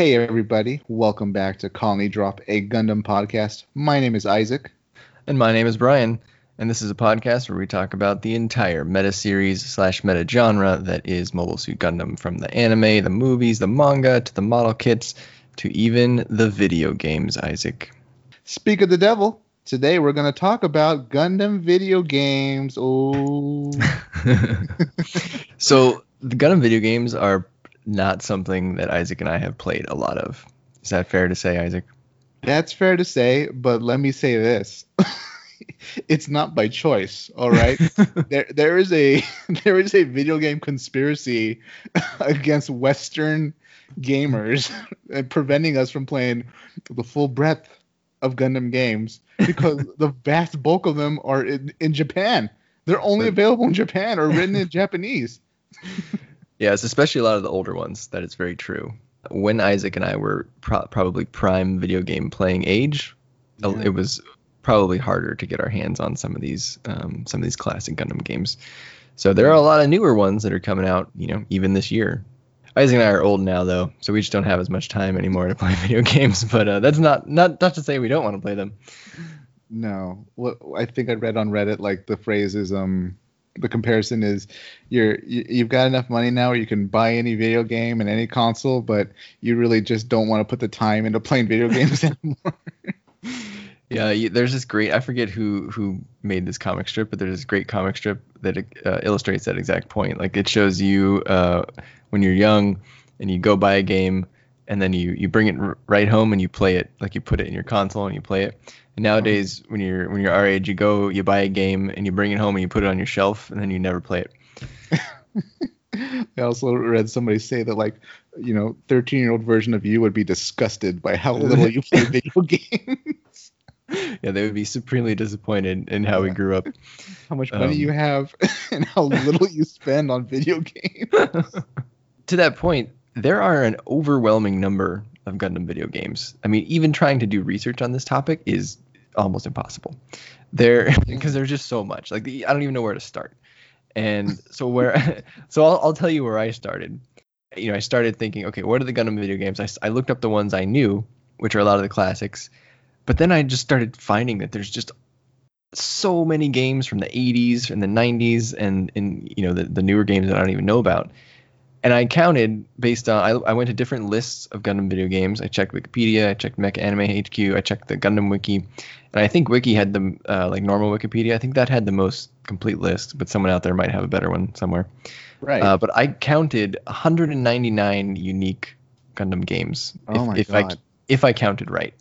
Hey, everybody. Welcome back to Colony Drop, a Gundam podcast. My name is Isaac. And my name is Brian. And this is a podcast where we talk about the entire meta series slash meta genre that is Mobile Suit Gundam from the anime, the movies, the manga, to the model kits, to even the video games, Isaac. Speak of the devil. Today we're going to talk about Gundam video games. Oh. so, the Gundam video games are not something that Isaac and I have played a lot of. Is that fair to say, Isaac? That's fair to say, but let me say this. it's not by choice, all right? there there is a there is a video game conspiracy against western gamers preventing us from playing the full breadth of Gundam games because the vast bulk of them are in, in Japan. They're only available in Japan or written in Japanese. Yeah, it's especially a lot of the older ones that it's very true. When Isaac and I were pro- probably prime video game playing age, yeah. it was probably harder to get our hands on some of these um, some of these classic Gundam games. So there are a lot of newer ones that are coming out, you know, even this year. Isaac and I are old now, though, so we just don't have as much time anymore to play video games. But uh, that's not not not to say we don't want to play them. No, what I think I read on Reddit, like the phrase is, um, the comparison is, you're you, you've got enough money now where you can buy any video game and any console, but you really just don't want to put the time into playing video games anymore. Yeah, you, there's this great. I forget who who made this comic strip, but there's this great comic strip that uh, illustrates that exact point. Like it shows you uh, when you're young and you go buy a game, and then you you bring it r- right home and you play it. Like you put it in your console and you play it. And nowadays, when you're when you're our age, you go you buy a game and you bring it home and you put it on your shelf, and then you never play it. I also read somebody say that like, you know, 13 year old version of you would be disgusted by how little you play video games. yeah, they would be supremely disappointed in how yeah. we grew up. How much money um, you have and how little you spend on video games. to that point, there are an overwhelming number of Gundam video games. I mean, even trying to do research on this topic is almost impossible. There because there's just so much. Like the, I don't even know where to start. And so where so I'll, I'll tell you where I started. You know, I started thinking, okay, what are the Gundam video games? I, I looked up the ones I knew, which are a lot of the classics but then I just started finding that there's just so many games from the 80s and the 90s and and you know the, the newer games that I don't even know about. And I counted based on I, I went to different lists of Gundam video games. I checked Wikipedia, I checked Mecha Anime HQ, I checked the Gundam Wiki, and I think Wiki had the uh, like normal Wikipedia. I think that had the most complete list, but someone out there might have a better one somewhere. Right. Uh, but I counted 199 unique Gundam games. Oh if, my if god. I if I counted right.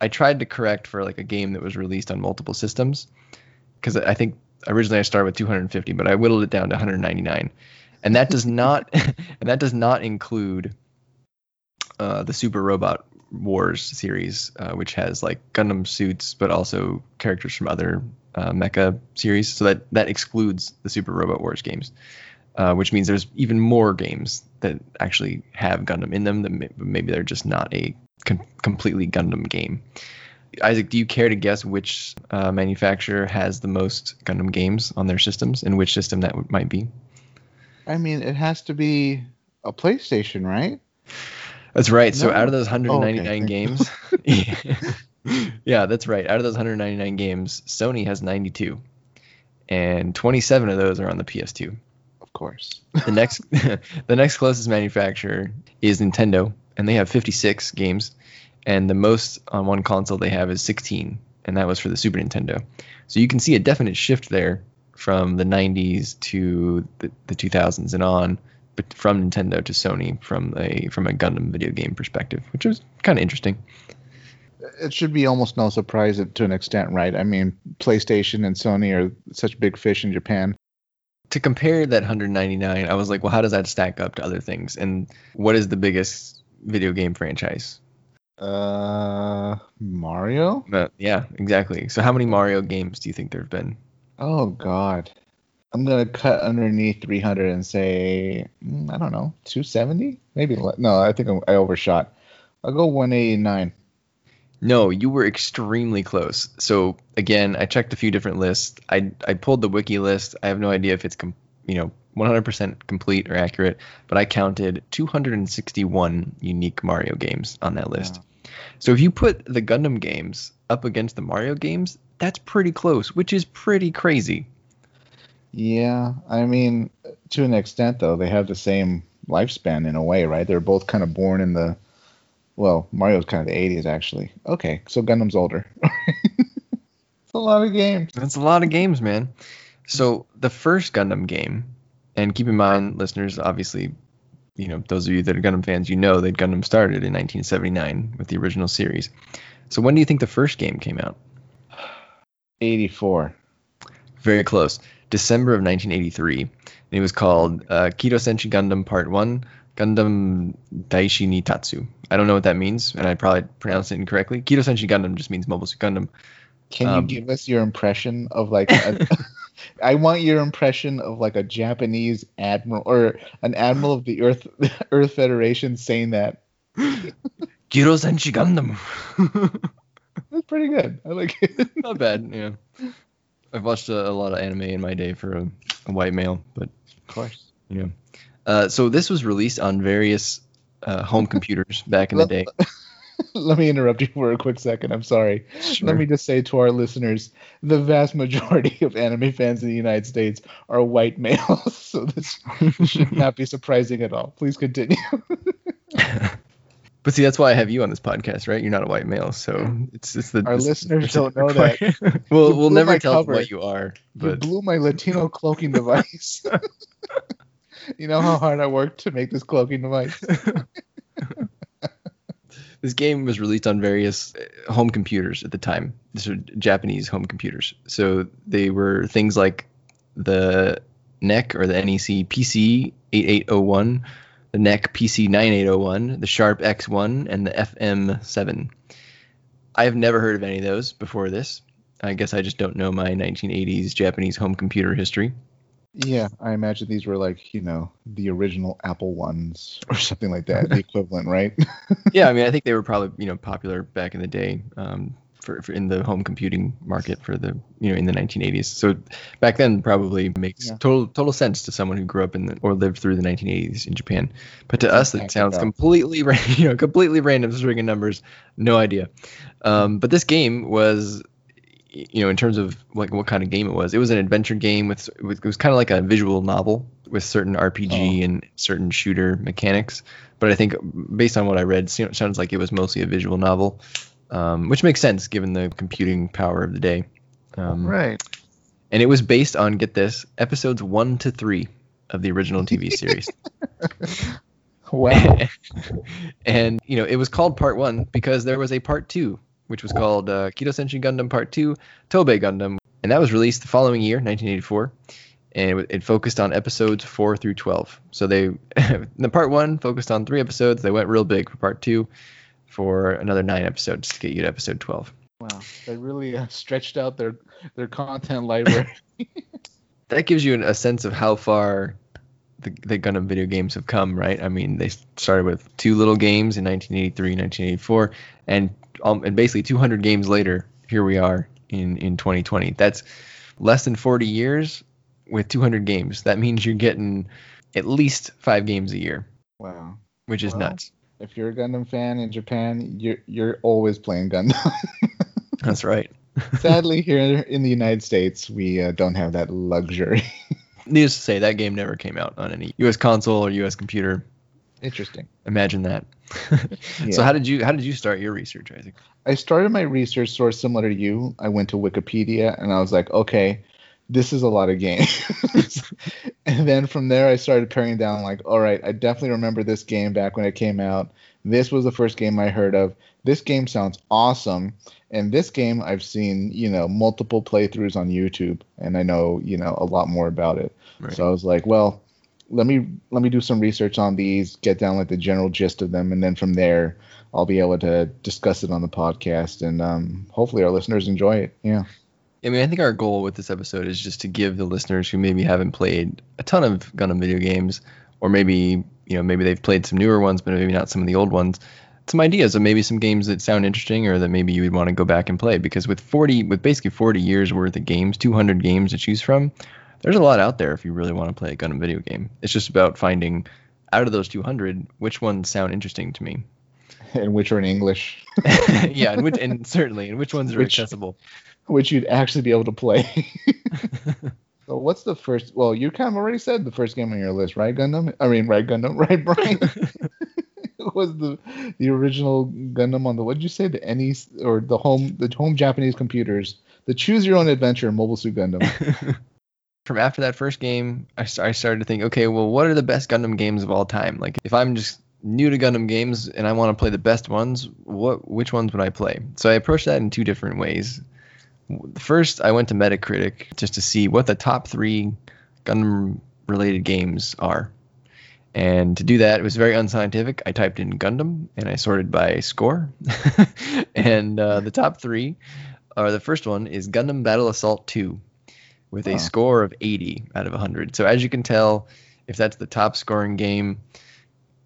I tried to correct for like a game that was released on multiple systems because I think originally I started with 250, but I whittled it down to 199, and that does not and that does not include uh, the Super Robot Wars series, uh, which has like Gundam suits, but also characters from other uh, mecha series. So that that excludes the Super Robot Wars games, uh, which means there's even more games that actually have Gundam in them. That maybe they're just not a com- completely Gundam game. Isaac, do you care to guess which uh, manufacturer has the most Gundam games on their systems and which system that might be? I mean, it has to be a PlayStation, right? That's right. No. So out of those 199 oh, okay. games, yeah, that's right. Out of those 199 games, Sony has 92, and 27 of those are on the PS2. Of course. the next, the next closest manufacturer is Nintendo and they have 56 games, and the most on one console they have is 16, and that was for the Super Nintendo. So you can see a definite shift there from the 90s to the, the 2000s and on, but from Nintendo to Sony from a from a Gundam video game perspective, which was kind of interesting. It should be almost no surprise to an extent, right? I mean, PlayStation and Sony are such big fish in Japan to compare that 199 i was like well how does that stack up to other things and what is the biggest video game franchise? Uh, Mario. Uh, yeah, exactly. So, how many Mario games do you think there have been? Oh God, I'm gonna cut underneath 300 and say mm, I don't know, 270, maybe. No, I think I overshot. I'll go 189. No, you were extremely close. So again, I checked a few different lists. I I pulled the wiki list. I have no idea if it's com- you know 100% complete or accurate, but I counted 261 unique Mario games on that list. So if you put the Gundam games up against the Mario games, that's pretty close, which is pretty crazy. Yeah, I mean, to an extent though, they have the same lifespan in a way, right? They're both kind of born in the well, Mario's kind of the 80s actually. Okay, so Gundam's older. it's a lot of games. That's a lot of games, man. So the first Gundam game, and keep in mind, listeners, obviously, you know, those of you that are Gundam fans, you know that Gundam started in 1979 with the original series. So when do you think the first game came out? 84. Very close. December of 1983. And it was called uh, Kido Senshi Gundam Part 1 Gundam Daishi ni Tatsu. I don't know what that means, and I probably pronounced it incorrectly. Kido Senshi Gundam just means Mobile Suit Gundam. Can Um, you give us your impression of like a, I want your impression of like a Japanese admiral or an admiral of the Earth Earth Federation saying that. Kido Senshi Gundam. That's pretty good. I like it. Not bad, yeah. I've watched a, a lot of anime in my day for a, a white male, but Of course. you know. Uh, so this was released on various uh, home computers back in the day. Let me interrupt you for a quick second. I'm sorry. Let me just say to our listeners, the vast majority of anime fans in the United States are white males, so this should not be surprising at all. Please continue. But see, that's why I have you on this podcast, right? You're not a white male, so it's it's the Our it's- listeners it's don't know that. we'll You we'll never tell cover. what you are, You but blew my Latino cloaking device. you know how hard I worked to make this cloaking device? this game was released on various uh, home computers at the time. These are Japanese home computers, so they were things like the NEC or the NEC PC 8801, the NEC PC 9801, the Sharp X1, and the FM7. I have never heard of any of those before this. I guess I just don't know my 1980s Japanese home computer history. Yeah, I imagine these were like, you know, the original Apple ones or something like that, the equivalent, right? yeah, I mean, I think they were probably you know popular back in the day um, for, for in the home computing market for the you know in the 1980s. So back then probably makes Yeah. total total sense to someone who grew up in the, or lived through the 1980s in Japan. But to us, it sounds completely you know completely random string of numbers, no idea. Um, but this game was you know in terms of like what kind of game it was, it was an adventure game with, with it was kind of like a visual novel with certain RPG Oh. and certain shooter mechanics but I think based on what I read, it sounds like it was mostly a visual novel, um, which makes sense given the computing power of the day. Um, right. And it was based on get this episodes one to three of the original TV series. Wow. and you know it was called Part One because there was a Part Two, which was called uh, Kido Senshi Gundam Part Two, Tobei Gundam, and that was released the following year, 1984. And it, it focused on episodes four through 12. So they, the Part One focused on three episodes. They went real big for Part Two, for another nine episodes to get you to episode 12. Wow. They really uh, stretched out their their content library. that gives you an, a sense of how far the, the Gundam video games have come, right? I mean, they started with two little games in 1983, 1984, and um, and basically 200 games later, here we are in in 2020. That's less than 40 years with 200 games. That means you're getting at least five games a year, wow. which is Wow. nuts. If you're a Gundam fan in Japan, you're you're always playing Gundam. That's right. Sadly, here in the United States, we uh, don't have that luxury. Needless to say, that game never came out on any U.S. console or U.S. computer. Interesting. Imagine that. Yeah. So how did you how did you start your research, Isaac? I started my research source similar to you. I went to Wikipedia and I was like, okay, this is a lot of games. and then from there, I started paring down, like, all right, I definitely remember this game back when it came out. This was the first game I heard of. This game sounds awesome. And this game, I've seen, you know, multiple playthroughs on YouTube, and I know, you know, a lot more about it. Right. So I was like, well, let me let me do some research on these, get down like the general gist of them, and then from there, I'll be able to discuss it on the podcast, and um, hopefully our listeners enjoy it. Yeah. I mean, I think our goal with this episode is just to give the listeners who maybe haven't played a ton of Gundam video games, or maybe you know maybe they've played some newer ones, but maybe not some of the old ones, some ideas of maybe some games that sound interesting, or that maybe you would want to go back and play. Because with 40, with basically 40 years worth of games, 200 games to choose from, there's a lot out there if you really want to play a Gundam video game. It's just about finding out of those 200 which ones sound interesting to me. And which are in English. yeah, and which and certainly, and which ones are Which- accessible. which you'd actually be able to play. so what's the first? Well, you kind of already said the first game on your list, right, Gundam? I mean, right, Gundam, right, Brian? was the the original Gundam on the what did you say the NES or the home the home Japanese computers the Choose Your Own Adventure Mobile Suit Gundam. From after that first game, I, I started to think, okay, well, what are the best Gundam games of all time? Like, if I'm just new to Gundam games and I want to play the best ones, what which ones would I play? So I approached that in two different ways. First, I went to Metacritic just to see what the top three Gundam related games are. And to do that, it was very unscientific. I typed in Gundam and I sorted by score. and uh, the top three are the first one is Gundam Battle Assault 2 with a score of 80 out of 100. So as you can tell, if that's the top scoring game,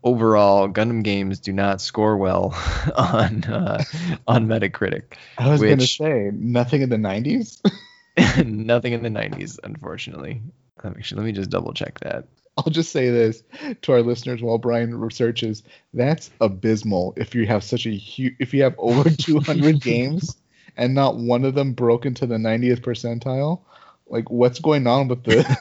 overall Gundam games do not score well on uh, on Metacritic. I was gonna say nothing in the '90s. Nothing in the 90s, unfortunately. Let me, let me just double check that. I'll just say this to our listeners while Brian researches. That's abysmal if you have such a huge, if you have over 200 games and not one of them broke into the 90th percentile. Like, what's going on with the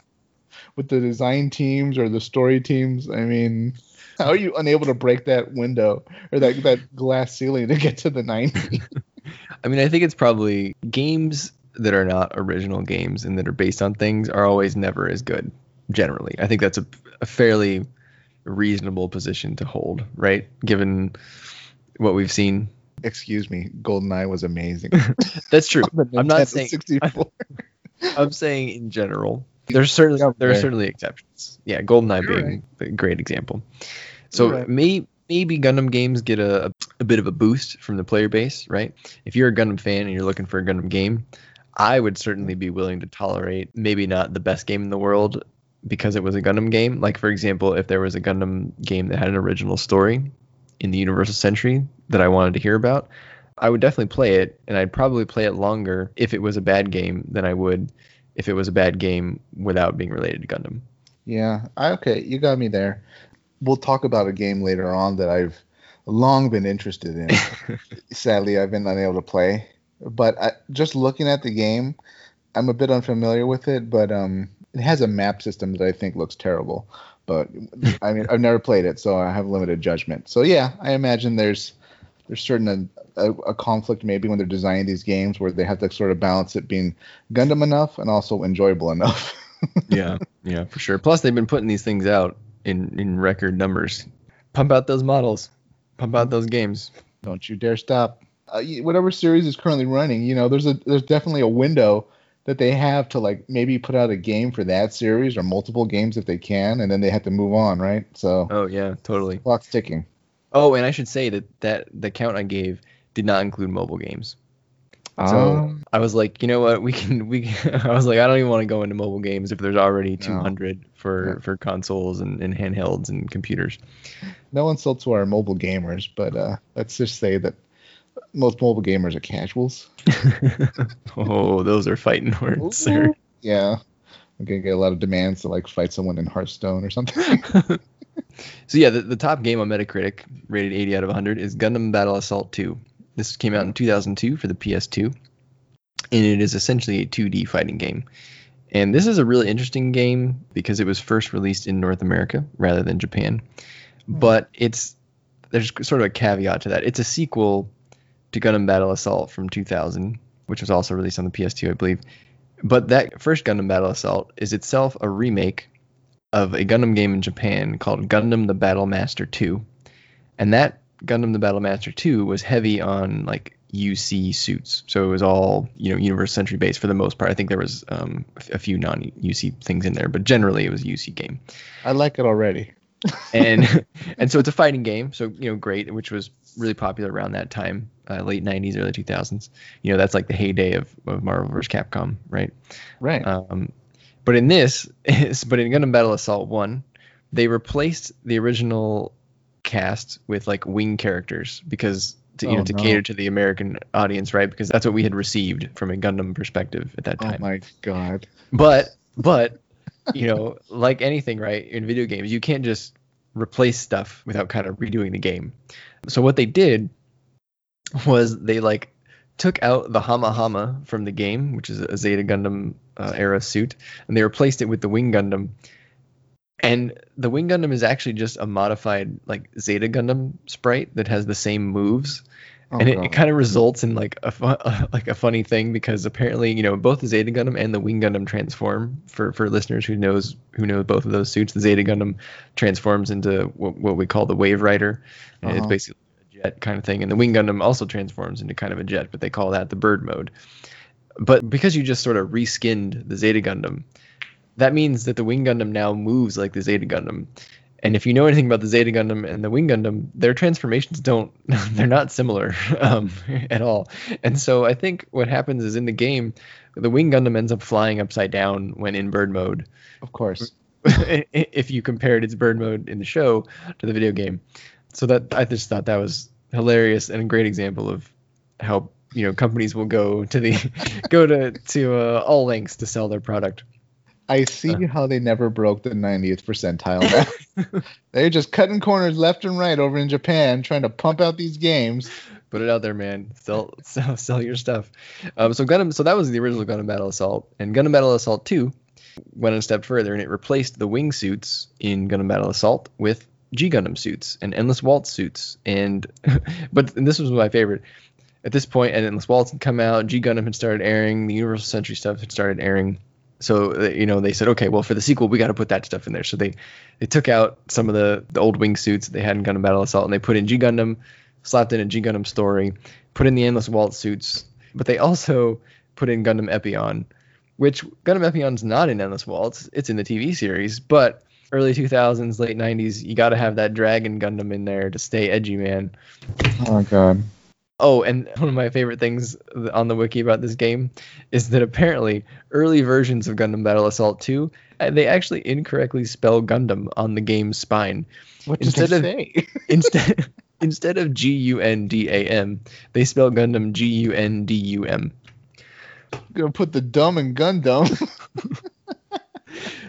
with the design teams or the story teams? I mean, how are you unable to break that window or that that glass ceiling to get to the 90? I mean, I think it's probably games that are not original games and that are based on things are always never as good, generally. I think that's a, a fairly reasonable position to hold, right? Given what we've seen. Excuse me, GoldenEye was amazing. That's true. I'm not saying 64. I'm saying in general. There's certainly Yeah, there are certainly exceptions. Yeah, GoldenEye You're being a great example. So right. may, maybe Gundam games get a, a bit of a boost from the player base, right? If you're a Gundam fan and you're looking for a Gundam game, I would certainly be willing to tolerate maybe not the best game in the world because it was a Gundam game. Like for example, if there was a Gundam game that had an original story in the Universal Century that I wanted to hear about, I would definitely play it, and I'd probably play it longer if it was a bad game than I would if it was a bad game without being related to Gundam. Yeah, I, okay, you got me there. We'll talk about a game later on that I've long been interested in. Sadly, I've been unable to play, but I, just looking at the game, I'm a bit unfamiliar with it. But um, it has a map system that I think looks terrible. But I mean, I've never played it, so I have limited judgment. So yeah, I imagine there's there's certain a, a conflict maybe when they're designing these games where they have to sort of balance it being Gundam enough and also enjoyable enough. yeah, yeah, for sure. Plus, they've been putting these things out in in record numbers. Pump out those models. Pump out those games. Don't you dare stop. Uh, whatever series is currently running, you know, there's a there's definitely a window that they have to like maybe put out a game for that series or multiple games if they can, and then they have to move on, right? So Oh yeah, totally. clock's ticking. Oh, and I should say that that the count I gave did not include mobile games. So Um, I was like, you know what, we can we. Can, I was like, I don't even want to go into mobile games if there's already No. 200 for Yeah. for consoles and, and handhelds and computers. no insult to our mobile gamers, but uh, let's just say that most mobile gamers are casuals. oh, those are fighting words, sir. Yeah, I'm gonna get a lot of demands to like fight someone in Hearthstone or something. So yeah, the, the top game on Metacritic, rated 80 out of 100, is Gundam Battle Assault 2. This came out in 2002 for the PS2, and it is essentially a 2D fighting game. And this is a really interesting game because it was first released in North America rather than Japan. Hmm. But it's there's sort of a caveat to that. It's a sequel to Gundam Battle Assault from 2000, which was also released on the PS2, I believe. But that first Gundam Battle Assault is itself a remake of a Gundam game in Japan called Gundam the Battle Master 2. And that Gundam the Battle Master 2 was heavy on like UC suits. So it was all, you know, Universe Century based for the most part. I think there was um, a few non UC things in there, but generally it was a UC game. I like it already. And and so it's a fighting game, so you know, great, which was really popular around that time, uh, late 90s, early 2000s. You know, that's like the heyday of, of Marvel vs. Capcom, right? Right. Um, but in this, but in Gundam Battle Assault One, they replaced the original cast with like wing characters because to, you Oh, know to no. cater to the American audience, right? Because that's what we had received from a Gundam perspective at that time. oh my god. But but you know, like anything, right? In video games, you can't just replace stuff without kind of redoing the game. So what they did was they like took out the Hamma Hamma from the game, which is a Zeta Gundam uh, era suit, and they replaced it with the Wing Gundam. And the Wing Gundam is actually just a modified like Zeta Gundam sprite that has the same moves. Oh, and it, it kind of results in like a fun, like a funny thing because apparently you know both the Zeta Gundam and the Wing Gundam transform. For for listeners who knows who know both of those suits the Zeta Gundam transforms into what, what we call the Wave Rider. And it's Uh-huh. basically a jet kind of thing. And the Wing Gundam also transforms into kind of a jet but they call that the bird mode. But because you just sort of reskinned the Zeta Gundam that means that the Wing Gundam now moves like the Zeta Gundam and if you know anything about the Zeta Gundam and the Wing Gundam, their transformations don't, they're not similar um, at all. And so I think what happens is in the game, the Wing Gundam ends up flying upside down when in bird mode. Of course. if you compared its bird mode in the show to the video game. So that I just thought that was hilarious and a great example of how you know companies will go to the go to to uh, all lengths to sell their product. I see how they never broke the 90th percentile. They're just cutting corners left and right over in Japan, trying to pump out these games. Put it out there, man. Sell, sell, sell your stuff. Um, so Gundam, so that was the original Gundam Battle Assault, and Gundam Battle Assault 2 went a step further, and it replaced the wing suits in Gundam Battle Assault with G Gundam suits and Endless Waltz suits, and but and this was my favorite. At this point, and Endless Waltz had come out, G Gundam had started airing, the Universal Century stuff had started airing. So you know they said, okay, well for the sequel we got to put that stuff in there. So they they took out some of the the old wing suits that they had in Gundam Battle Assault, and they put in G Gundam, slapped in a G Gundam story, put in the Endless Waltz suits, but they also put in Gundam Epyon, which Gundam Epyon's not in Endless Waltz, it's in the TV series, but early 2000s, late 90s, you got to have that Dragon Gundam in there to stay edgy, man. Oh god. Oh, and one of my favorite things on the wiki about this game is that apparently early versions of Gundam Battle Assault 2, uh, they actually incorrectly spell Gundam on the game's spine. What did Instead they of- say? Instead instead of G U N D A M, they spell Gundam G U N D U M. gonna put the dumb in Gundam.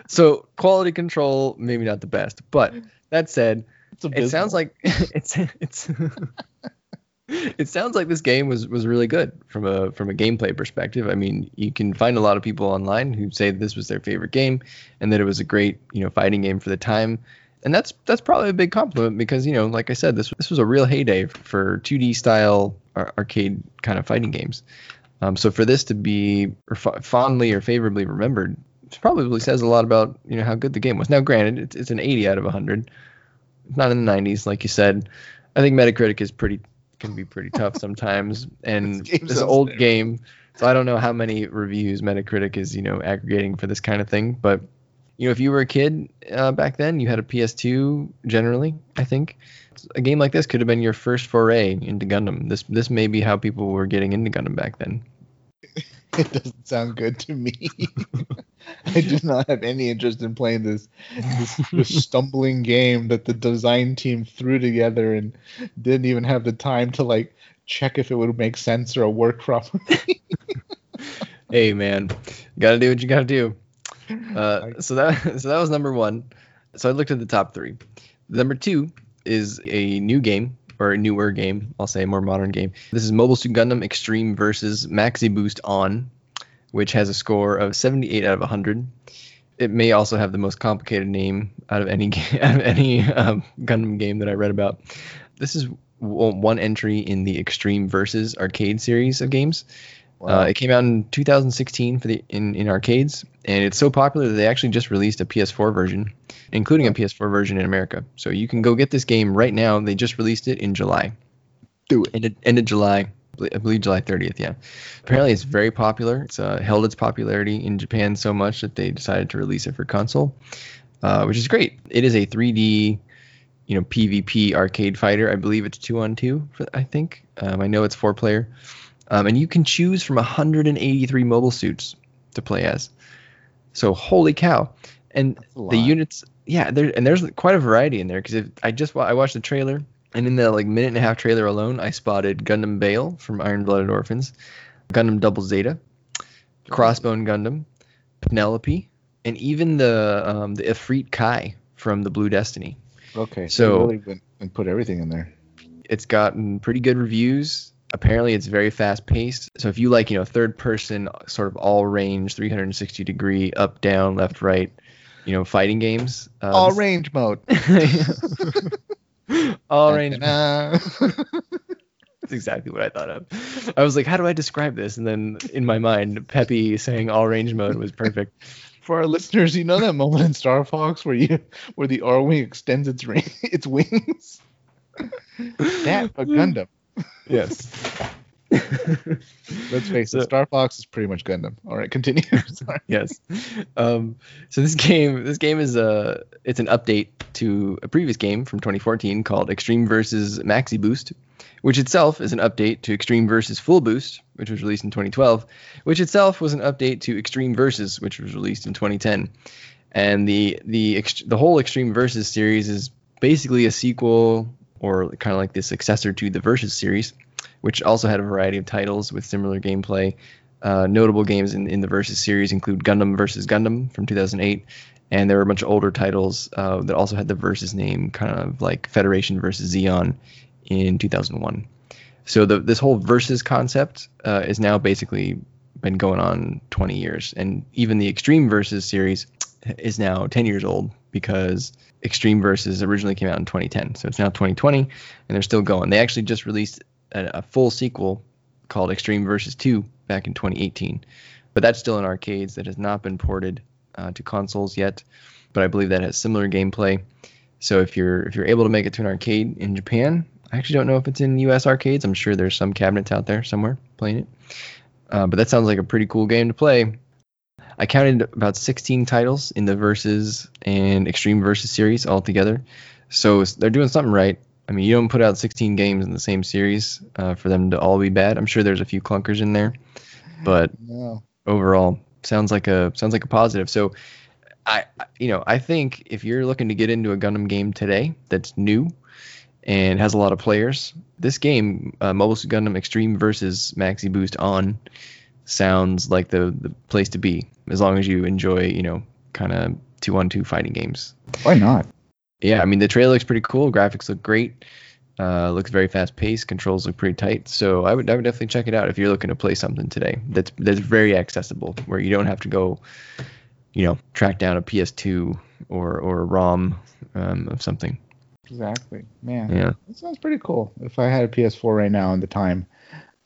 So quality control, maybe not the best, but that said, it sounds like it's it's it sounds like this game was was really good from a from a gameplay perspective. I mean, you can find a lot of people online who say this was their favorite game and that it was a great you know fighting game for the time. And that's that's probably a big compliment because you know, like I said, this this was a real heyday for 2D style ar- arcade kind of fighting games. Um, so for this to be f- fondly or favorably remembered, probably says a lot about you know how good the game was. Now, granted, it's, it's an 80 out of 100. It's not in the 90s, like you said. I think Metacritic is pretty can be pretty tough sometimes, and This this old terrible. game. So I don't know how many reviews Metacritic is you know aggregating for this kind of thing, but you know if you were a kid uh, back then, you had a PS2 generally. I think a game like this could have been your first foray into Gundam. This this may be how people were getting into Gundam back then. it doesn't sound good to me. I do not have any interest in playing this, this this stumbling game that the design team threw together and didn't even have the time to like check if it would make sense or work properly. hey man, gotta do what you gotta do. Uh, so that so that was number one. So I looked at the top three. Number two is a new game or a newer game. I'll say a more modern game. This is Mobile Suit Gundam Extreme versus Maxi Boost On, which has a score of 78 out of 100. It may also have the most complicated name out of any out of any um, Gundam game that I read about. This is one entry in the Extreme Versus arcade series of games. Uh, it came out in 2016 for the in, in arcades, and it's so popular that they actually just released a PS4 version, including a PS4 version in America. So you can go get this game right now. They just released it in July. Do it. End of, end of July, I believe July 30th. Yeah. Apparently, it's very popular. It's uh, held its popularity in Japan so much that they decided to release it for console, uh, which is great. It is a 3D, you know, PvP arcade fighter. I believe it's two on two. For, I think. Um, I know it's four player. Um, and you can choose from 183 mobile suits to play as. So holy cow! And the units, yeah, there and there's quite a variety in there because if I just I watched the trailer and in the like minute and a half trailer alone, I spotted Gundam Bael from Iron Blooded Orphans, Gundam Double Zeta, Crossbone Gundam, Penelope, and even the um, the Ifrit Kai from the Blue Destiny. Okay. So- they really went and put everything in there. It's gotten pretty good reviews. Apparently, it's very fast paced. So if you like, you know, third person, sort of all range, 360 degree, up, down, left, right, you know, fighting games. uh, All range mode. all range. That's exactly what I thought of. I was like, how do I describe this? And then in my mind, Peppy saying all range mode was perfect. For our listeners, you know that moment in Star Fox where you where the Arwing extends its ring, its wings. that a Gundam. yes. Let's face So- it, Star Fox is pretty much Gundam. All right, continue. Yes. Um, so this game, this game is a, it's an update to a previous game from 2014 called Extreme versus Maxi Boost, which itself is an update to Extreme versus Full Boost, which was released in 2012, which itself was an update to Extreme Versus, which was released in 2010. And the the the whole Extreme Versus series is basically a sequel or kind of like the successor to the Versus series, which also had a variety of titles with similar gameplay. Uh, notable games in, in the Versus series include Gundam versus Gundam from 2008, and there were a bunch of older titles uh, that also had the Versus name, kind of like Federation versus Zeon in 2001. So the, this whole Versus concept uh, is now basically been going on 20 years, and even the Extreme Versus series is now 10 years old because Extreme Versus originally came out in 2010, so it's now 2020, and they're still going. They actually just released a, a full sequel called Extreme Versus 2 back in 2018, but that's still in arcades. That has not been ported uh, to consoles yet, but I believe that has similar gameplay. So if you're if you're able to make it to an arcade in Japan, I actually don't know if it's in U.S. arcades. I'm sure there's some cabinets out there somewhere playing it. Uh, but that sounds like a pretty cool game to play. I counted about 16 titles in the Versus and Extreme Versus series altogether. So they're doing something right. I mean, you don't put out 16 games in the same series uh, for them to all be bad. I'm sure there's a few clunkers in there, but No. overall sounds like a sounds like a positive. So I you know, I think if you're looking to get into a Gundam game today that's new and has a lot of players, this game uh, Mobile Suit Gundam Extreme versus Maxi Boost on sounds like the the place to be as long as you enjoy, you know, kind of 2-on-2 fighting games. Why not? Yeah, I mean the trailer looks pretty cool. Graphics look great. Uh, looks very fast paced. Controls look pretty tight. So I would I would definitely check it out if you're looking to play something today. That's that's very accessible, where you don't have to go, you know, track down a PS2 or or a ROM um, of something. Exactly. Man. Yeah. That sounds pretty cool. If I had a PS4 right now and the time,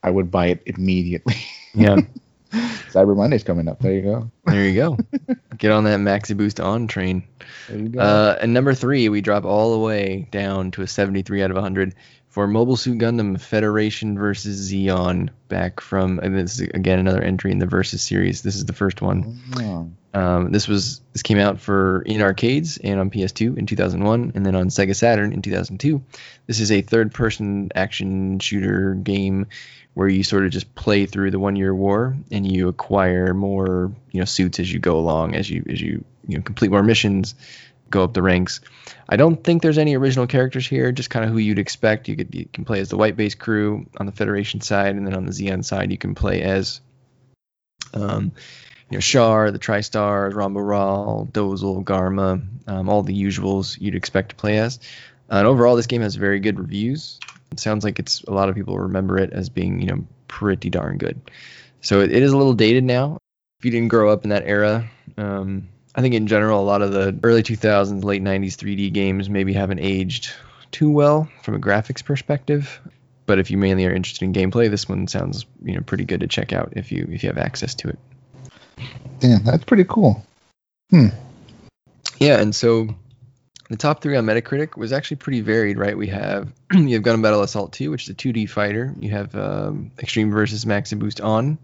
I would buy it immediately. Yeah. Cyber Monday's coming up. There you go. there you go. Get on that Maxi Boost on train. There you go. Uh, and number three, we drop all the way down to a 73 out of 100 for Mobile Suit Gundam Federation versus Zeon, back from and this is again another entry in the Versus series. This is the first one. Oh. Um, this was this came out for in arcades and on PS2 in 2001, and then on Sega Saturn in 2002. This is a third-person action shooter game where you sort of just play through the one-year war and you acquire more, you know, suits as you go along, as you as you you know complete more missions, go up the ranks. I don't think there's any original characters here, just kind of who you'd expect. You could you can play as the White Base crew on the Federation side, and then on the Zeon side you can play as um, you know, Char, the TriStars, Ramba Ral, Dozel, Garma, um, all the usuals you'd expect to play as. Uh, and overall, this game has very good reviews. It sounds like it's a lot of people remember it as being, you know, pretty darn good. So it, it is a little dated now. If you didn't grow up in that era, um, I think in general, a lot of the early 2000s, late 90s 3D games maybe haven't aged too well from a graphics perspective. But if you mainly are interested in gameplay, this one sounds, you know, pretty good to check out if you if you have access to it. Damn, that's pretty cool. Hmm. Yeah, and so the top three on Metacritic was actually pretty varied, right? We have you have Gundam Battle Assault 2, which is a 2D fighter. You have um, Extreme versus Maxi Boost On,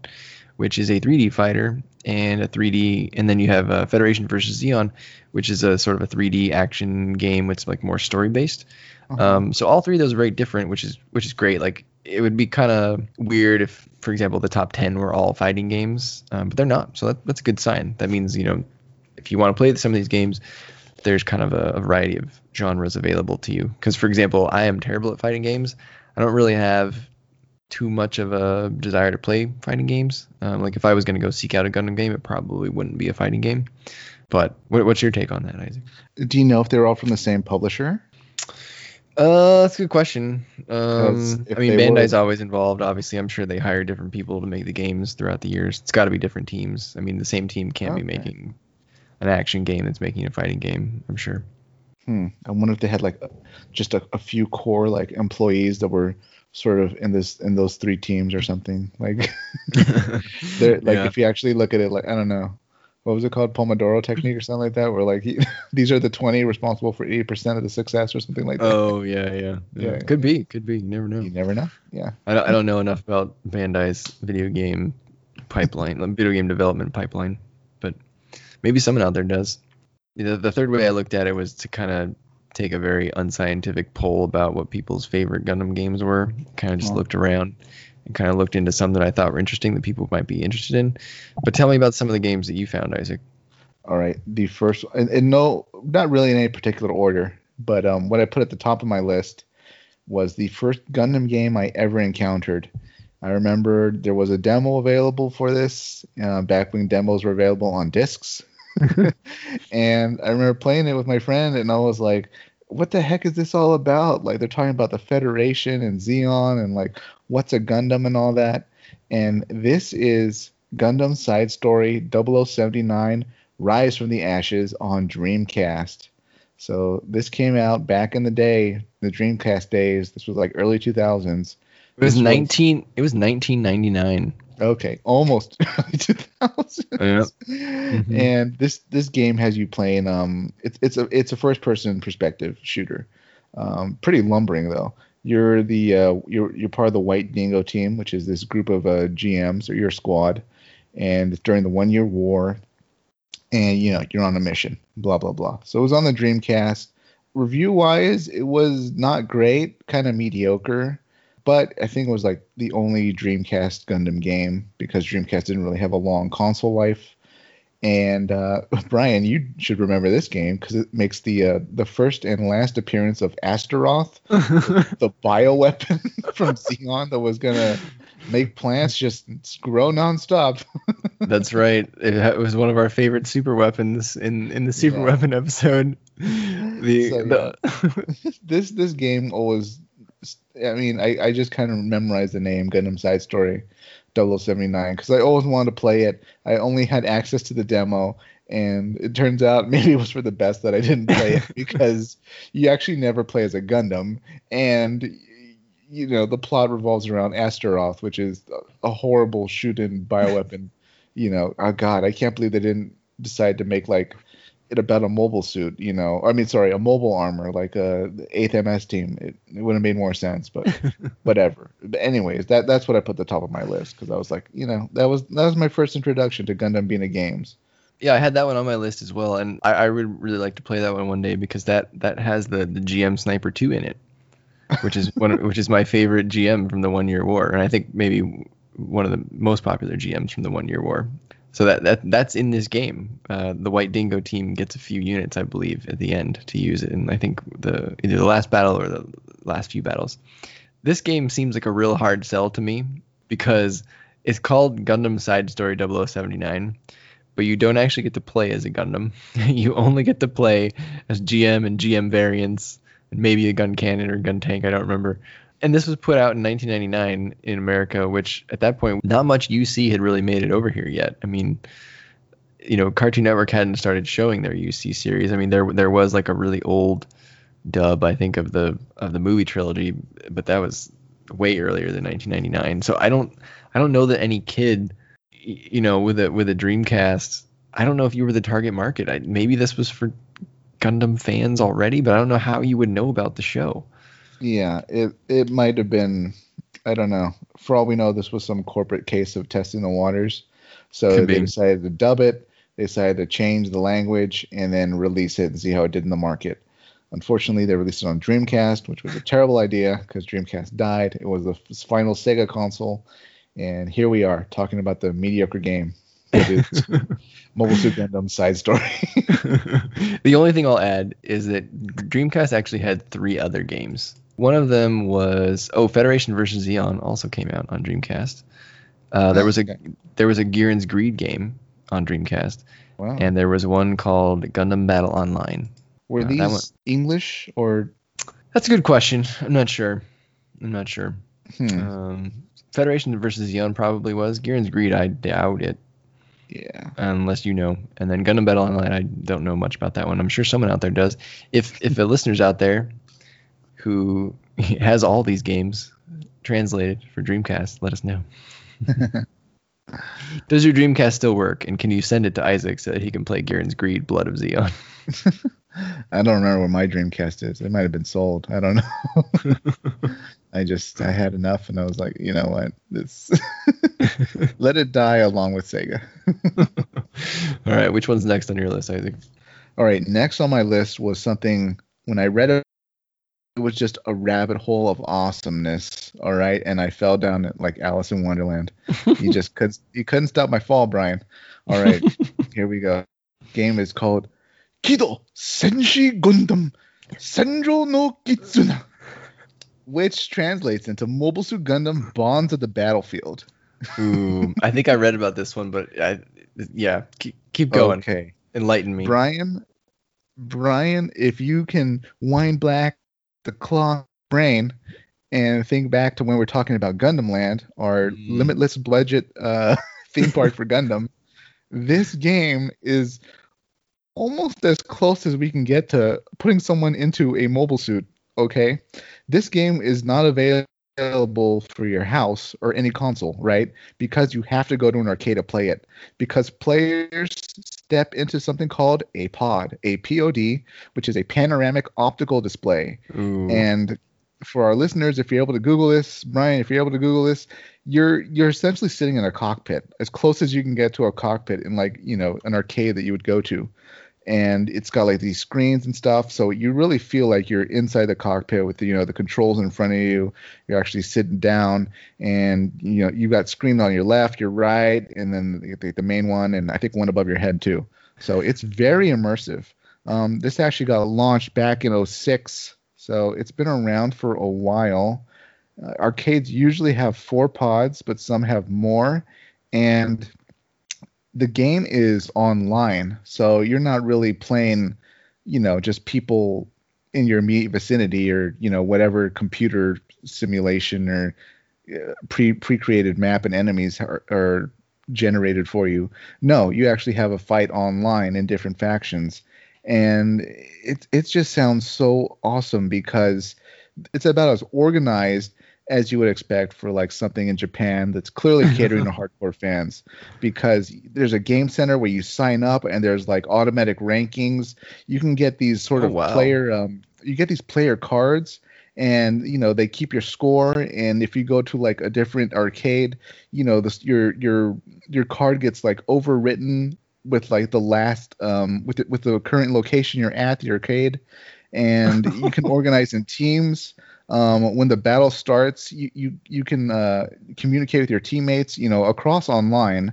which is a 3D fighter and a 3D, and then you have uh, Federation versus Zeon, which is a sort of a 3D action game. It's like more story based. Uh-huh. Um, so all three of those are very different, which is which is great. Like it would be kind of weird if, for example, the top ten were all fighting games, um, but they're not. So that, that's a good sign. That means you know, if you want to play some of these games, there's kind of a, a variety of genres available to you. Because for example, I am terrible at fighting games. I don't really have too much of a desire to play fighting games. Um, like if I was going to go seek out a Gundam game, it probably wouldn't be a fighting game. But what, what's your take on that, Isaac? Do you know if they're all from the same publisher? Uh, that's a good question. Um, I mean, Bandai's were- always involved. Obviously, I'm sure they hire different people to make the games throughout the years. It's got to be different teams. I mean, the same team can't be making an action game that's making a fighting game. I'm sure. Hmm. I wonder if they had like just a, a few core like employees that were sort of in this in those three teams or something. Like they're like Yeah. if you actually look at it like I don't know. What was it called? Pomodoro technique or something like that, where like he, these are the 20 responsible for 80% of the success or something like that. Oh yeah, yeah, yeah. Yeah. Could be, could be. You never know. You never know. Yeah. I don't, I don't know enough about Bandai's video game pipeline, video game development pipeline, but maybe someone out there does. Know, the third way I looked at it was to kind of take a very unscientific poll about what people's favorite Gundam games were. Kind of just Oh. looked around and kind of looked into some that I thought were interesting that people might be interested in. But tell me about some of the games that you found, Isaac. All right. The first, and, and no, not really in any particular order, but um, what I put at the top of my list was the first Gundam game I ever encountered. I remember there was a demo available for this uh, back when demos were available on discs. and I remember playing it with my friend, and I was like, what the heck is this all about? Like, they're talking about the Federation and Zeon and like, what's a Gundam and all that. And this is Gundam Side Story 0079 Rise from the Ashes on Dreamcast. So this came out back in the day, the Dreamcast days. This was like early 2000s. It was This was- 19. It was 1999. Okay, almost 2000. Yeah. Mm-hmm. And this this game has you playing um it's it's a it's a first person perspective shooter. Um, pretty lumbering though. You're the uh, you're you're part of the White Dingo team, which is this group of uh, GMs or your squad, and it's during the one year war, and you know you're on a mission. Blah blah blah. So it was on the Dreamcast. Review wise, it was not great, kind of mediocre but I think it was like the only Dreamcast Gundam game because Dreamcast didn't really have a long console life. And uh, Brian, you should remember this game because it makes the uh, the first and last appearance of Astaroth, the bioweapon from Zeon that was gonna make plants just grow nonstop. That's right. It, was one of our favorite super weapons in in the super Yeah. weapon episode. The, So, the this this game always I mean I, I just kind of memorized the name Gundam Side Story 0079 because I always wanted to play it. I only had access to the demo and it turns out maybe it was for the best that I didn't play it because you actually never play as a Gundam and you know the plot revolves around Astaroth which is a horrible shoot-in bioweapon. you know, oh god, I can't believe they didn't decide to make like it about a mobile suit, you know. I mean, sorry, a mobile armor like a eighth MS team. It, it would have made more sense, but whatever. But anyways, that that's what I put the top of my list because I was like, you know, that was that was my first introduction to Gundam being a games. yeah, I had that one on my list as well, and I, I would really like to play that one one day because that that has the the GM Sniper 2 in it, which is one which is my favorite GM from the One Year War, and I think maybe one of the most popular GMs from the One Year War. So that, that that's in this game. Uh, the White Dingo team gets a few units, I believe, at the end to use it, and I think the either the last battle or the last few battles. This game seems like a real hard sell to me because it's called Gundam Side Story 0079, but you don't actually get to play as a Gundam. you only get to play as GM and GM variants, and maybe a gun cannon or gun tank. I don't remember. And this was put out in 1999 in America, which at that point, not much UC had really made it over here yet. I mean, you know, Cartoon Network hadn't started showing their UC series. I mean, there there was like a really old dub, I think, of the of the movie trilogy, but that was way earlier than 1999. So I don't I don't know that any kid, you know, with a with a Dreamcast, I don't know if you were the target market. I, maybe this was for Gundam fans already, but I don't know how you would know about the show. Yeah, it it might have been. I don't know. For all we know, this was some corporate case of testing the waters. So Could they be. decided to dub it. They decided to change the language and then release it and see how it did in the market. Unfortunately, they released it on Dreamcast, which was a terrible idea because Dreamcast died. It was the final Sega console, and here we are talking about the mediocre game. Mobile Suit Gundam Side Story. the only thing I'll add is that Dreamcast actually had three other games. One of them was oh Federation versus Zeon also came out on Dreamcast. Uh, there was a there was a Gihren's Greed game on Dreamcast, Wow. and there was one called Gundam Battle Online. Were uh, these one- English or? That's a good question. I'm not sure. I'm not sure. Hmm. Um, Federation versus Zeon probably was. Gihren's Greed, I doubt it, yeah. unless you know. And then Gundam Battle Online, I don't know much about that one. I'm sure someone out there does. If if a listener's out there who has all these games translated for Dreamcast, let us know. Does your Dreamcast still work? And can you send it to Isaac so that he can play Gihren's Greed, Blood of Zeon? I don't remember what my Dreamcast is. It might have been sold. I don't know. I just I had enough, and I was like, you know what, this let it die along with Sega. All right, which one's next on your list, Isaac? All right, next on my list was something when I read was just a rabbit hole of awesomeness. All right, and I fell down like Alice in Wonderland. you just could you couldn't stop my fall, Brian. All right, here we go. Game is called Kido Senshi Gundam Senjo no Kizuna, which translates into Mobile Suit Gundam Bonds of the Battlefield. Ooh, I think I read about this one, but I, yeah, keep, keep going. Okay. Enlighten me. Brian, Brian, if you can wind back the claw brain and think back to when we're talking about Gundam Land, our Mm. limitless budget uh, theme park for Gundam, this game is almost as close as we can get to putting someone into a mobile suit. Okay, this game is not available for your house or any console, right? Because you have to go to an arcade to play it. Because players step into something called a pod, a POD, which is a panoramic optical display. Ooh. And for our listeners, if you're able to Google this, Brian, if you're able to Google this, you're you're essentially sitting in a cockpit, as close as you can get to a cockpit in like you know an arcade that you would go to, and it's got like these screens and stuff, so you really feel like you're inside the cockpit with the, you know the controls in front of you. You're actually sitting down, and you know you've got screens on your left, your right, and then the, the main one, and I think one above your head too. So it's very immersive. Um, this actually got launched back in 06, so it's been around for a while. Uh, arcades usually have four pods, but some have more. And the game is online, so you're not really playing, you know, just people in your immediate vicinity or, you know, whatever computer simulation or uh, pre pre created map and enemies are, are generated for you. No, you actually have a fight online in different factions and it it just sounds so awesome because it's about as organized as you would expect for like something in Japan that's clearly catering to hardcore fans because there's a game center where you sign up and there's like automatic rankings. You can get these sort Oh, of wow. player um, you get these player cards and you know they keep your score. And if you go to like a different arcade you know this your your your card gets like overwritten with like the last um with the, with the current location you're at the arcade. And you can organize in teams um, when the battle starts you you, you can uh, communicate with your teammates you know across online.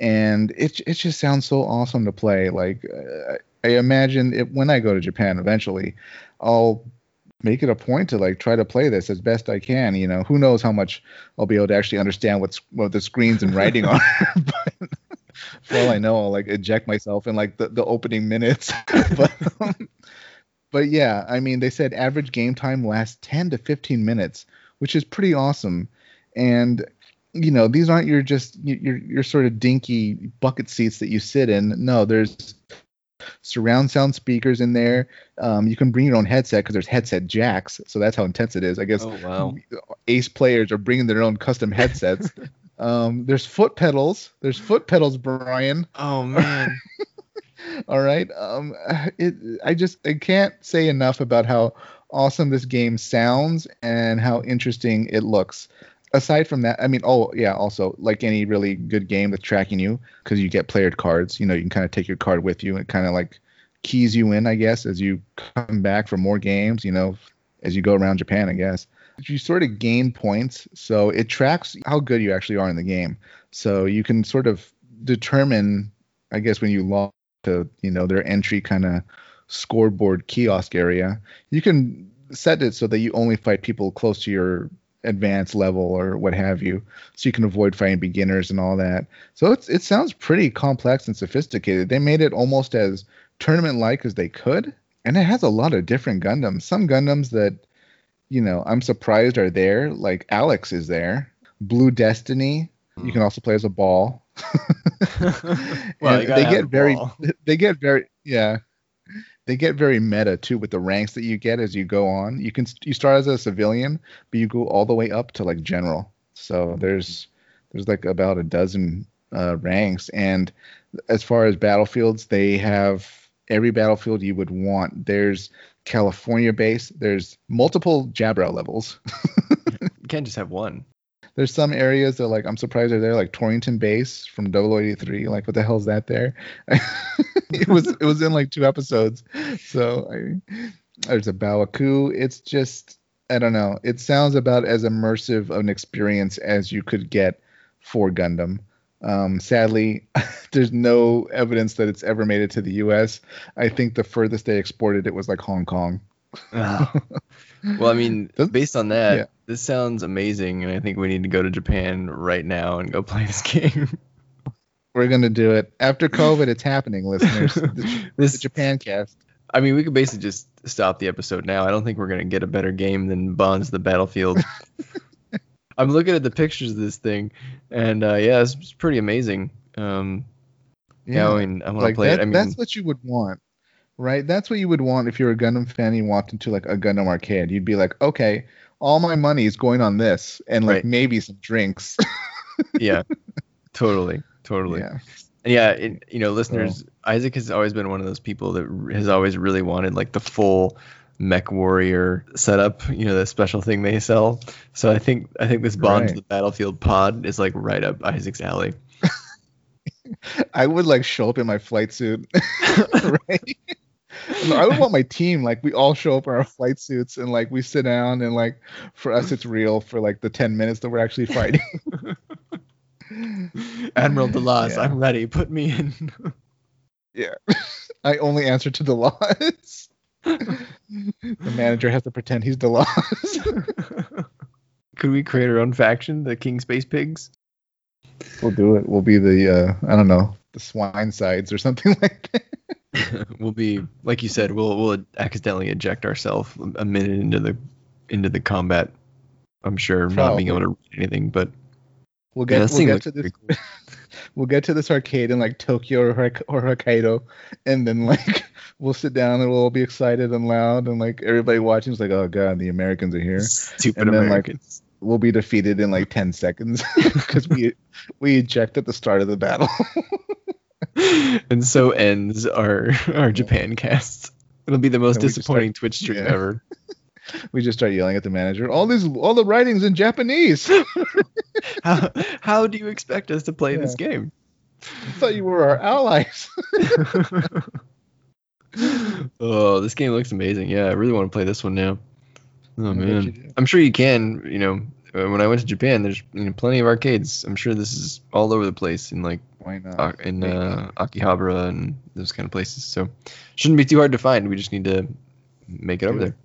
And it, it just sounds so awesome to play. Like uh, i imagine it, when i go to japan eventually i'll make it a point to like try to play this as best i can. You know who knows how much i'll be able to actually understand what's what the screens and writing are. But for all i know i'll like eject myself in like the, the opening minutes. But um, but yeah i mean they said average game time lasts 10 to 15 minutes which is pretty awesome. And you know these aren't your just your your sort of dinky bucket seats that you sit in. No there's surround sound speakers in there. Um, you can bring your own headset because there's headset jacks so that's how intense it is i guess. Oh wow. ace players are bringing their own custom headsets. Um, there's foot pedals. There's foot pedals brian. Oh man. all right um it i just i can't say enough about how awesome this game sounds and how interesting it looks. Aside from that i mean oh yeah also like any really good game that's tracking you because you get playered cards you know you can kind of take your card with you and kind of like keys you in i guess as you come back for more games you know as you go around japan i guess. You sort of gain points so it tracks how good you actually are in the game. So you can sort of determine i guess when you log to you know their entry kind of scoreboard kiosk area you can set it so that you only fight people close to your advanced level or what have you, so you can avoid fighting beginners and all that. So it's it sounds pretty complex and sophisticated. They made it almost as tournament like as they could, and it has a lot of different Gundams. Some Gundams that you know I'm surprised are there, like Alex is there. Blue Destiny. You can also play as a ball. Well, And you gotta they get very ball. they get very yeah. They get very meta too with the ranks that you get as you go on. You can you start as a civilian but you go all the way up to like general. So there's there's like about a dozen uh, ranks. And as far as battlefields they have every battlefield you would want. There's california base. There's multiple Jaburo levels. You can't just have one. There's some areas that like I'm surprised they're there, like Torrington Base from 083. Like what the hell is that there? it was it was in like two episodes. So I, there's a Baoa Qu. It's just I don't know. It sounds about as immersive of an experience as you could get for Gundam. Um, sadly, there's no evidence that it's ever made it to the U.S. I think the furthest they exported it was like Hong Kong. Ah. well, I mean, based on that, yeah. This sounds amazing, and I think we need to go to Japan right now and go play this game. We're gonna do it after COVID. It's happening, listeners. The, the this, Japan cast. I mean, we could basically just stop the episode now. I don't think we're gonna get a better game than Bonds the Battlefield. I'm looking at the pictures of this thing, and uh, yeah, it's, it's pretty amazing. Um, yeah, I mean, I want to like play that, it. I mean, that's what you would want, right? That's what you would want if you're a Gundam fan. and You walked into like a Gundam arcade. You'd be like, okay, all my money is going on this, and like Right. maybe some drinks. yeah, totally, totally. yeah, And yeah, it, you know, listeners, Isaac has always been one of those people that r- has always really wanted like the full MechWarrior setup, you know, the special thing they sell. So I think I think this Bond Right. the Battlefield pod is like right up Isaac's alley. I would like show up in my flight suit, right? I would want my team like we all show up in our flight suits and like we sit down and like for us it's real for like the ten minutes that we're actually fighting. Admiral Delaz, Yeah. I'm ready. Put me in. Yeah. I only answer to the laws. the manager has to pretend he's the laws. Could we create our own faction, the King Space Pigs? we'll do it. We'll be the uh I don't know, the swine sides or something like that. we'll be like you said, we'll we'll accidentally eject ourselves a minute into the into the combat. I'm sure not being able to read anything, but We'll get this we'll get to this cool. we'll get to this arcade in like Tokyo or, or Hokkaido and then like we'll sit down and we'll all be excited and loud and like everybody watching is like, oh god, the Americans are here. Stupid And then, like, We'll be defeated in like ten seconds because we we eject at the start of the battle. and so ends our our Japan cast. It'll be the most And we just disappointing Twitch stream yeah. ever. we just start yelling at the manager. All these all the writings in Japanese. How, how do you expect us to play this game? I thought you were our allies. oh, this game looks amazing. Yeah, I really want to play this one now. Oh man, I'm sure you can. You know, uh, when I went to Japan, there's you know plenty of arcades. I'm sure this is all over the place in like Why not? in uh, Akihabara and those kind of places. So shouldn't be too hard to find. We just need to make it over there.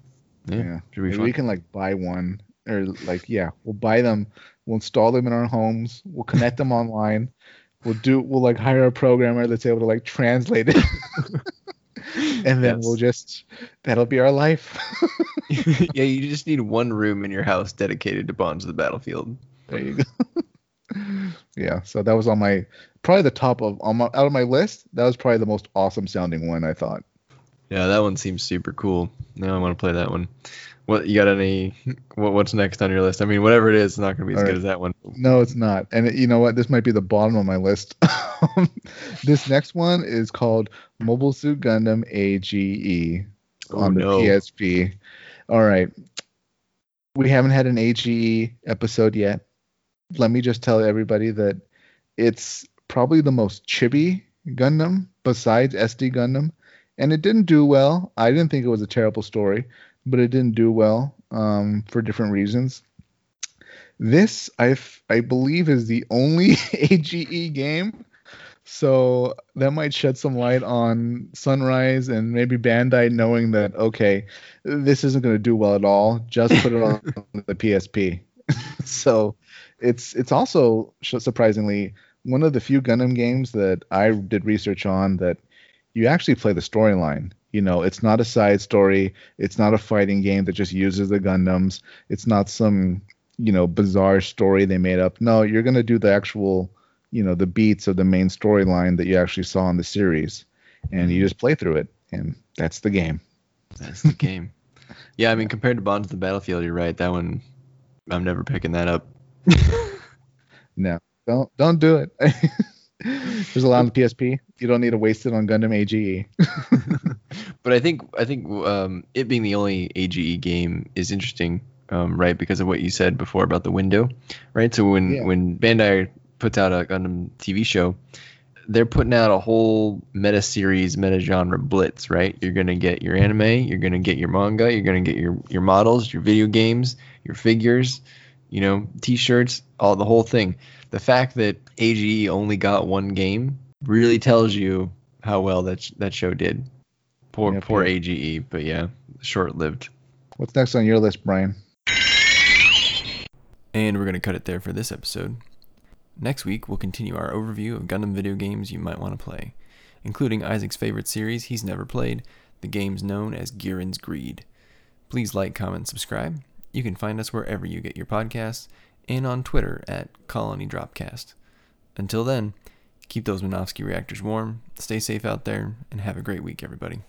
Yeah, Yeah. should be Maybe fun. we can like buy one or like yeah, we'll buy them. We'll install them in our homes. We'll connect them online. We'll do. We'll like hire a programmer that's able to like translate it, and then Yes. we'll just that'll be our life. yeah, you just need one room in your house dedicated to Bonds of the Battlefield. there you go. yeah. So that was on my probably the top of on my, out of my list. That was probably the most awesome sounding one. I thought. Yeah, that one seems super cool. Now I want to play that one. What you got any? What what's next on your list? I mean, whatever it is, it's not going to be as All good as that one. No, it's not. And you know what? This might be the bottom of my list. this next one is called Mobile Suit Gundam AGE Oh, on the no. PSP. All right. We haven't had an AGE episode yet. Let me just tell everybody that it's probably the most chibi Gundam besides SD Gundam. And it didn't do well. I didn't think it was a terrible story, but it didn't do well um, for different reasons. This, I I believe, is the only AGE game. So that might shed some light on Sunrise and maybe Bandai knowing that okay, this isn't going to do well at all. Just put it on the PSP. so it's it's also surprisingly one of the few Gundam games that I did research on that you actually play the storyline. You know, it's not a side story. It's not a fighting game that just uses the Gundams. It's not some you know bizarre story they made up. No, you're gonna do the actual you know the beats of the main storyline that you actually saw in the series, and you mm-hmm. just play through it, and that's the game. That's the game. yeah, I mean compared to Bonds of the Battlefield, you're right. That one, I'm never picking that up. no, don't don't do it. There's a lot on the PSP. You don't need to waste it on Gundam AGE. but I think I think um, it being the only AGE game is interesting, um, right? Because of what you said before about the window, right? So when yeah. when Bandai puts out a Gundam TV show, they're putting out a whole meta series, meta genre blitz, right? You're gonna get your anime, you're gonna get your manga, you're gonna get your your models, your video games, your figures, you know, t-shirts, all the whole thing. The fact that AGE only got one game really tells you how well that that show did. Poor yeah, poor AGE, but yeah, short-lived. What's next on your list, Brian? And we're gonna cut it there for this episode. Next week, we'll continue our overview of Gundam video games you might want to play, including Isaac's favorite series he's never played, the games known as Gihren's Greed. Please like, comment, subscribe. You can find us wherever you get your podcasts and on Twitter at Colony Dropcast. Until then, keep those Minovsky reactors warm, stay safe out there, and have a great week, everybody.